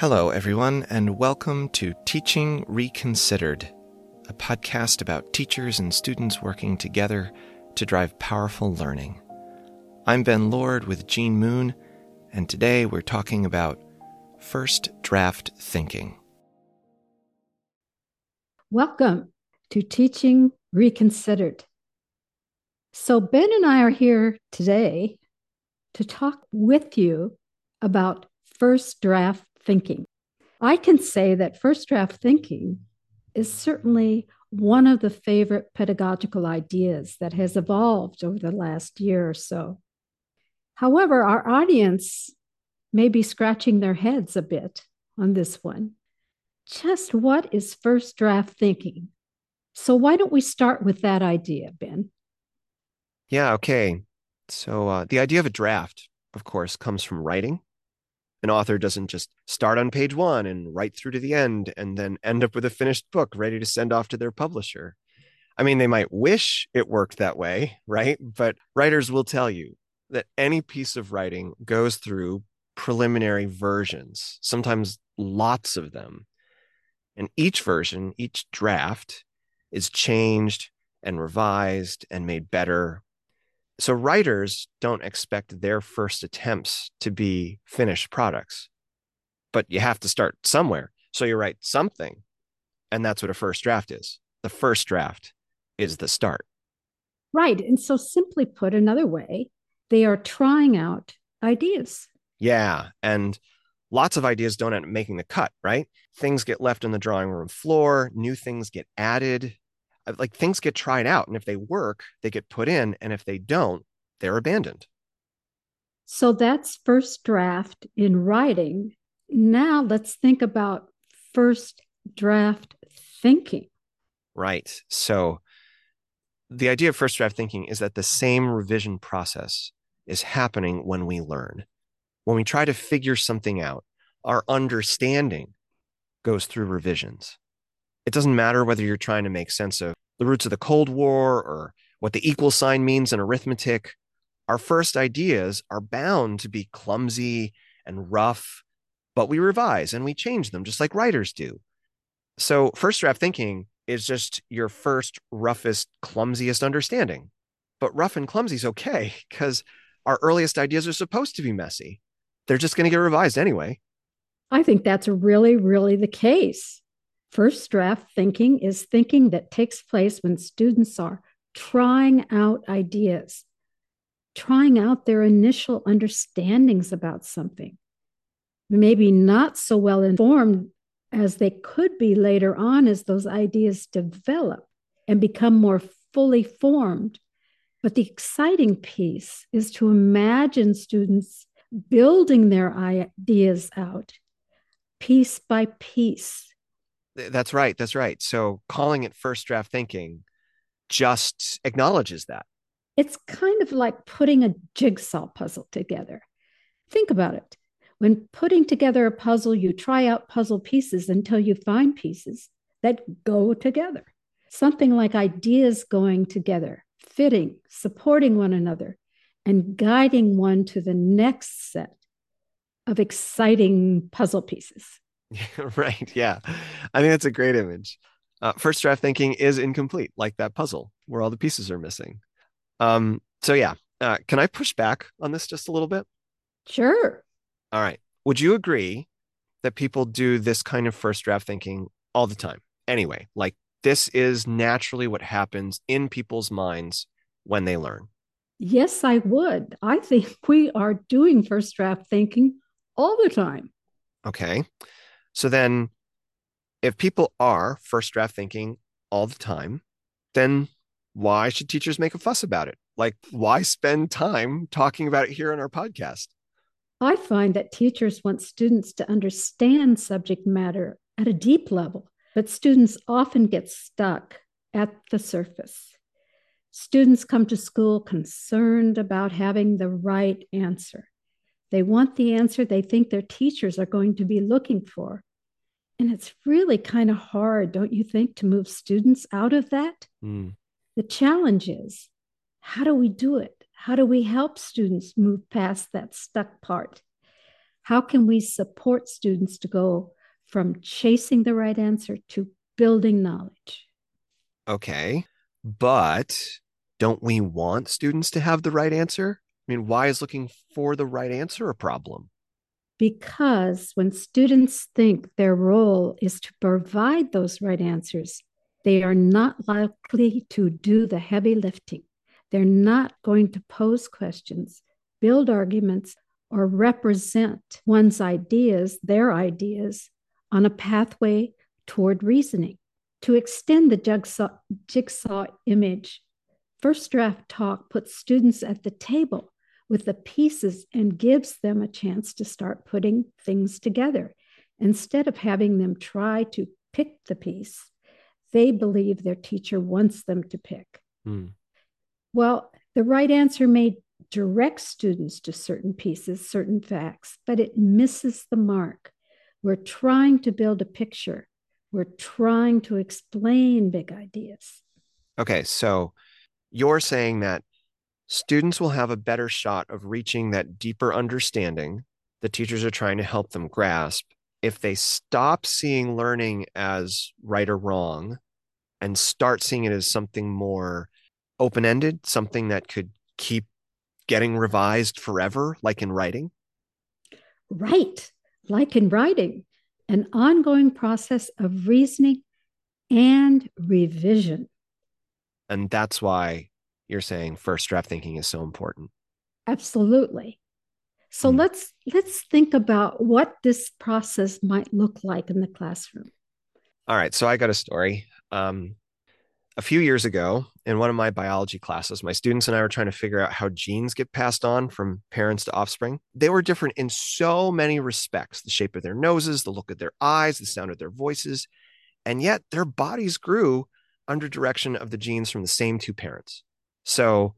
Hello, everyone, and welcome to Teaching Reconsidered, a podcast about teachers and students working together to drive powerful learning. I'm Ben Lord with Jean Moon, and today we're talking about first draft thinking. Welcome to Teaching Reconsidered. So, Ben and I are here today to talk with you about first draft thinking. I can say that first draft thinking is certainly one of the favorite pedagogical ideas that has evolved over the last year or so. However, our audience may be scratching their heads a bit on this one. Just what is first draft thinking? So, why don't we start with that idea, Ben? Yeah, okay. So, uh, the idea of a draft, of course, comes from writing an author doesn't just start on page one and write through to the end and then end up with a finished book ready to send off to their publisher. I mean, they might wish it worked that way, right? But writers will tell you that any piece of writing goes through preliminary versions, sometimes lots of them. And each version, each draft is changed and revised and made better so writers don't expect their first attempts to be finished products, but you have to start somewhere. So you write something, and that's what a first draft is. The first draft is the start. Right. And so, simply put another way, they are trying out ideas. Yeah. And lots of ideas don't end up making the cut, right? Things get left on the drawing room floor, new things get added, Uh, like things get tried out and if they work they get put in and if they don't they're abandoned. So that's first draft in writing. Now let's think about first draft thinking. Right. So the idea of first draft thinking is that the same revision process is happening when we learn. When we try to figure something out our understanding goes through revisions it doesn't matter whether you're trying to make sense of the roots of the Cold War or what the equal sign means in arithmetic. Our first ideas are bound to be clumsy and rough, but we revise and we change them just like writers do. So, first draft thinking is just your first, roughest, clumsiest understanding. But rough and clumsy is okay because our earliest ideas are supposed to be messy. They're just going to get revised anyway. I think that's really, really the case. First draft thinking is thinking that takes place when students are trying out ideas, trying out their initial understandings about something, maybe not so well informed as they could be later on as those ideas develop and become more fully formed. But the exciting piece is to imagine students building their ideas out piece by piece that's right. That's right. So calling it first draft thinking just acknowledges that. It's kind of like putting a jigsaw puzzle together. Think about it. When putting together a puzzle, you try out puzzle pieces until you find pieces that go together. Something like ideas going together, fitting, supporting one another, and guiding one to the next set of exciting puzzle pieces. right. Yeah. I think that's a great image. Uh, first draft thinking is incomplete, like that puzzle where all the pieces are missing. Um, so, yeah. Uh, can I push back on this just a little bit? Sure. All right. Would you agree that people do this kind of first draft thinking all the time? Anyway, like this is naturally what happens in people's minds when they learn. Yes, I would. I think we are doing first draft thinking all the time. Okay. So then, if people are first draft thinking all the time, then why should teachers make a fuss about it? Like, why spend time talking about it here on our podcast? I find that teachers want students to understand subject matter at a deep level, but students often get stuck at the surface. Students come to school concerned about having the right answer. They want the answer they think their teachers are going to be looking for. And it's really kind of hard, don't you think, to move students out of that? Mm. The challenge is how do we do it? How do we help students move past that stuck part? How can we support students to go from chasing the right answer to building knowledge? Okay. But don't we want students to have the right answer? I mean, why is looking for the right answer a problem? Because when students think their role is to provide those right answers, they are not likely to do the heavy lifting. They're not going to pose questions, build arguments, or represent one's ideas, their ideas, on a pathway toward reasoning. To extend the jigsaw, jigsaw image, First Draft Talk puts students at the table with the pieces and gives them a chance to start putting things together. Instead of having them try to pick the piece, they believe their teacher wants them to pick. Mm. Well, the right answer may direct students to certain pieces, certain facts, but it misses the mark. We're trying to build a picture, we're trying to explain big ideas. Okay, so you're saying that students will have a better shot of reaching that deeper understanding the teachers are trying to help them grasp if they stop seeing learning as right or wrong and start seeing it as something more open ended, something that could keep getting revised forever, like in writing? Right, like in writing, an ongoing process of reasoning and revision. And that's why you're saying first draft thinking is so important. Absolutely. So hmm. let's let's think about what this process might look like in the classroom. All right, so I got a story. Um, a few years ago, in one of my biology classes, my students and I were trying to figure out how genes get passed on from parents to offspring. They were different in so many respects the shape of their noses, the look of their eyes, the sound of their voices, and yet their bodies grew under direction of the genes from the same two parents. So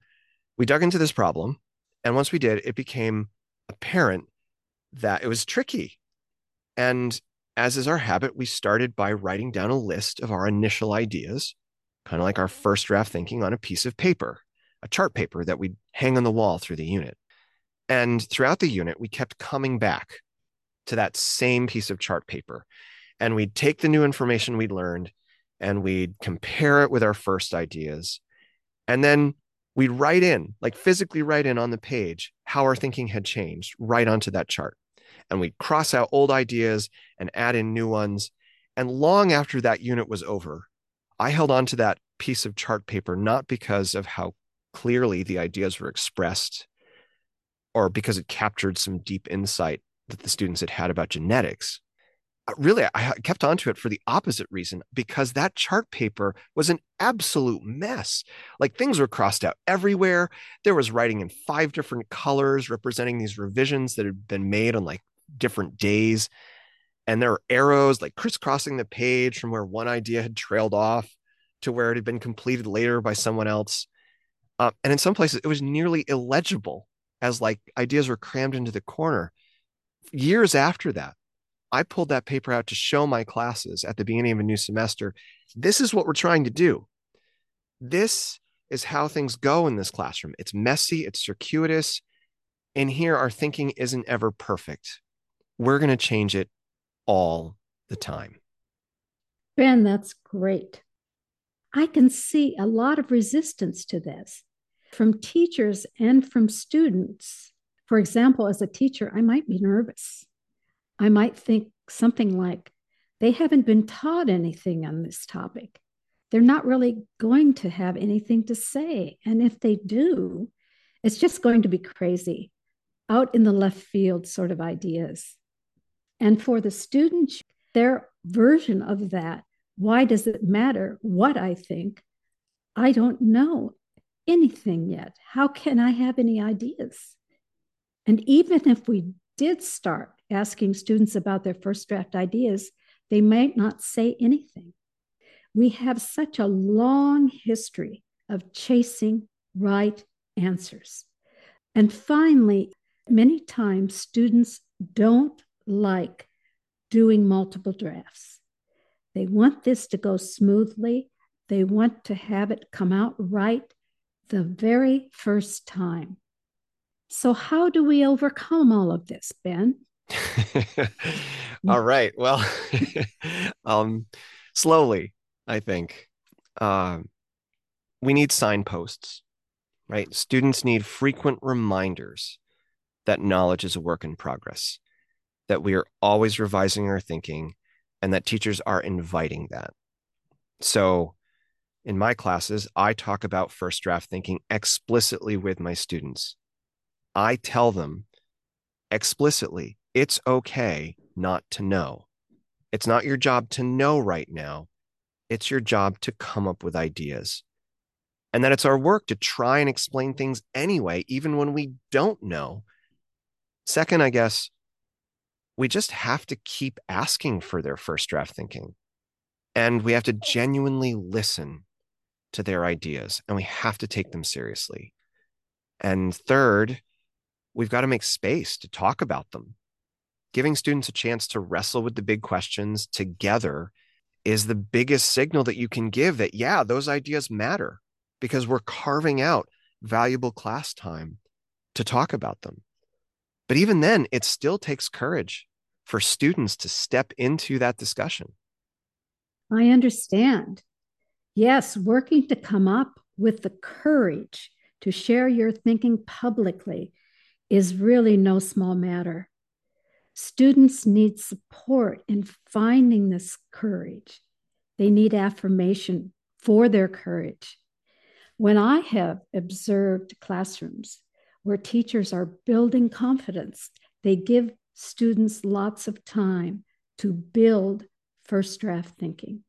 we dug into this problem. And once we did, it became apparent that it was tricky. And as is our habit, we started by writing down a list of our initial ideas kind of like our first draft thinking on a piece of paper, a chart paper that we'd hang on the wall through the unit. And throughout the unit, we kept coming back to that same piece of chart paper. And we'd take the new information we'd learned and we'd compare it with our first ideas. And then we'd write in, like physically write in on the page, how our thinking had changed right onto that chart. And we'd cross out old ideas and add in new ones. And long after that unit was over, I held on to that piece of chart paper not because of how clearly the ideas were expressed or because it captured some deep insight that the students had had about genetics. Really, I kept onto it for the opposite reason because that chart paper was an absolute mess. Like things were crossed out everywhere. There was writing in five different colors representing these revisions that had been made on like different days and there were arrows like crisscrossing the page from where one idea had trailed off to where it had been completed later by someone else. Uh, and in some places, it was nearly illegible as like ideas were crammed into the corner. Years after that, I pulled that paper out to show my classes at the beginning of a new semester. This is what we're trying to do. This is how things go in this classroom. It's messy, it's circuitous. And here, our thinking isn't ever perfect. We're going to change it all the time. Ben, that's great. I can see a lot of resistance to this from teachers and from students. For example, as a teacher, I might be nervous. I might think something like, they haven't been taught anything on this topic. They're not really going to have anything to say. And if they do, it's just going to be crazy, out in the left field sort of ideas. And for the students, their version of that, why does it matter what I think? I don't know anything yet. How can I have any ideas? And even if we did start asking students about their first draft ideas, they might not say anything. We have such a long history of chasing right answers. And finally, many times students don't like doing multiple drafts. They want this to go smoothly. They want to have it come out right the very first time. So, how do we overcome all of this, Ben? All right. Well, um, slowly, I think. Uh, we need signposts, right? Students need frequent reminders that knowledge is a work in progress, that we are always revising our thinking, and that teachers are inviting that. So, in my classes, I talk about first draft thinking explicitly with my students. I tell them explicitly it's okay not to know. It's not your job to know right now. It's your job to come up with ideas. And that it's our work to try and explain things anyway, even when we don't know. Second, I guess, we just have to keep asking for their first draft thinking. And we have to genuinely listen to their ideas and we have to take them seriously. And third, we've got to make space to talk about them. Giving students a chance to wrestle with the big questions together is the biggest signal that you can give that, yeah, those ideas matter because we're carving out valuable class time to talk about them. But even then, it still takes courage for students to step into that discussion. I understand. Yes, working to come up with the courage to share your thinking publicly is really no small matter. Students need support in finding this courage. They need affirmation for their courage. When I have observed classrooms where teachers are building confidence, they give students lots of time to build first draft thinking.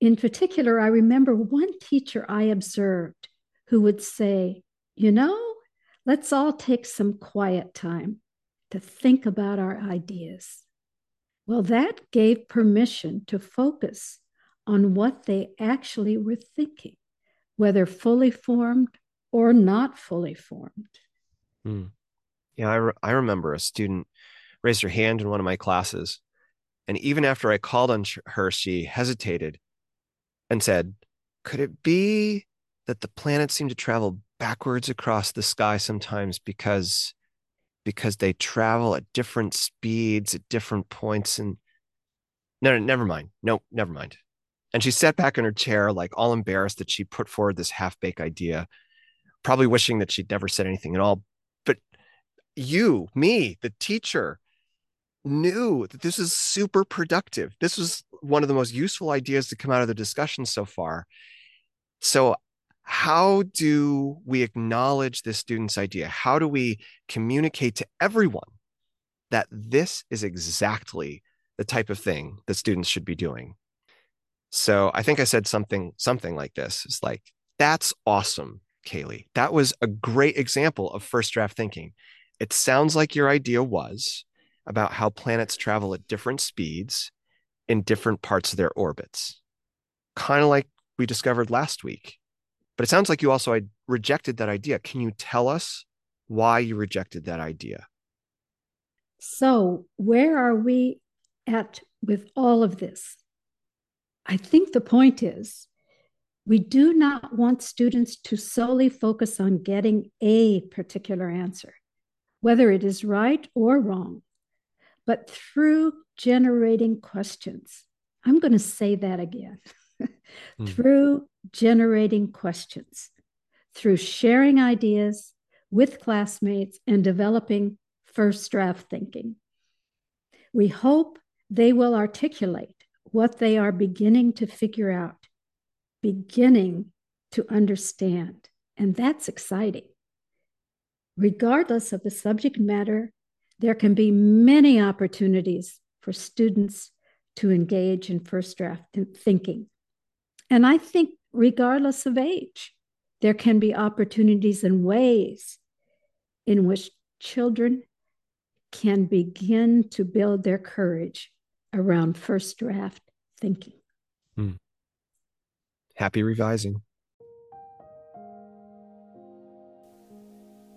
In particular, I remember one teacher I observed who would say, You know, let's all take some quiet time to think about our ideas. Well, that gave permission to focus on what they actually were thinking, whether fully formed or not fully formed. Hmm. Yeah, I, re- I remember a student raised her hand in one of my classes. And even after I called on her, she hesitated and said, Could it be that the planets seem to travel backwards across the sky sometimes because because they travel at different speeds at different points and no, no never mind. No never mind. And she sat back in her chair like all embarrassed that she put forward this half-baked idea probably wishing that she'd never said anything at all. But you me the teacher knew that this is super productive. This was one of the most useful ideas to come out of the discussion so far. So how do we acknowledge this student's idea? How do we communicate to everyone that this is exactly the type of thing that students should be doing? So I think I said something something like this. It's like, that's awesome, Kaylee. That was a great example of first draft thinking. It sounds like your idea was about how planets travel at different speeds in different parts of their orbits. Kind of like we discovered last week but it sounds like you also rejected that idea. Can you tell us why you rejected that idea? So, where are we at with all of this? I think the point is we do not want students to solely focus on getting a particular answer, whether it is right or wrong, but through generating questions. I'm going to say that again. mm. through generating questions, through sharing ideas with classmates and developing first draft thinking. We hope they will articulate what they are beginning to figure out, beginning to understand. And that's exciting. Regardless of the subject matter, there can be many opportunities for students to engage in first draft thinking. And I think, regardless of age, there can be opportunities and ways in which children can begin to build their courage around first draft thinking. Hmm. Happy revising.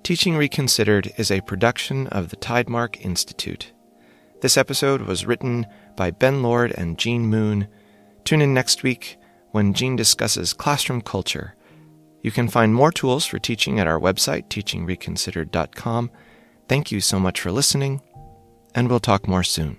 Teaching Reconsidered is a production of the Tidemark Institute. This episode was written by Ben Lord and Jean Moon. Tune in next week when Jean discusses classroom culture. You can find more tools for teaching at our website, teachingreconsidered.com. Thank you so much for listening. and we'll talk more soon.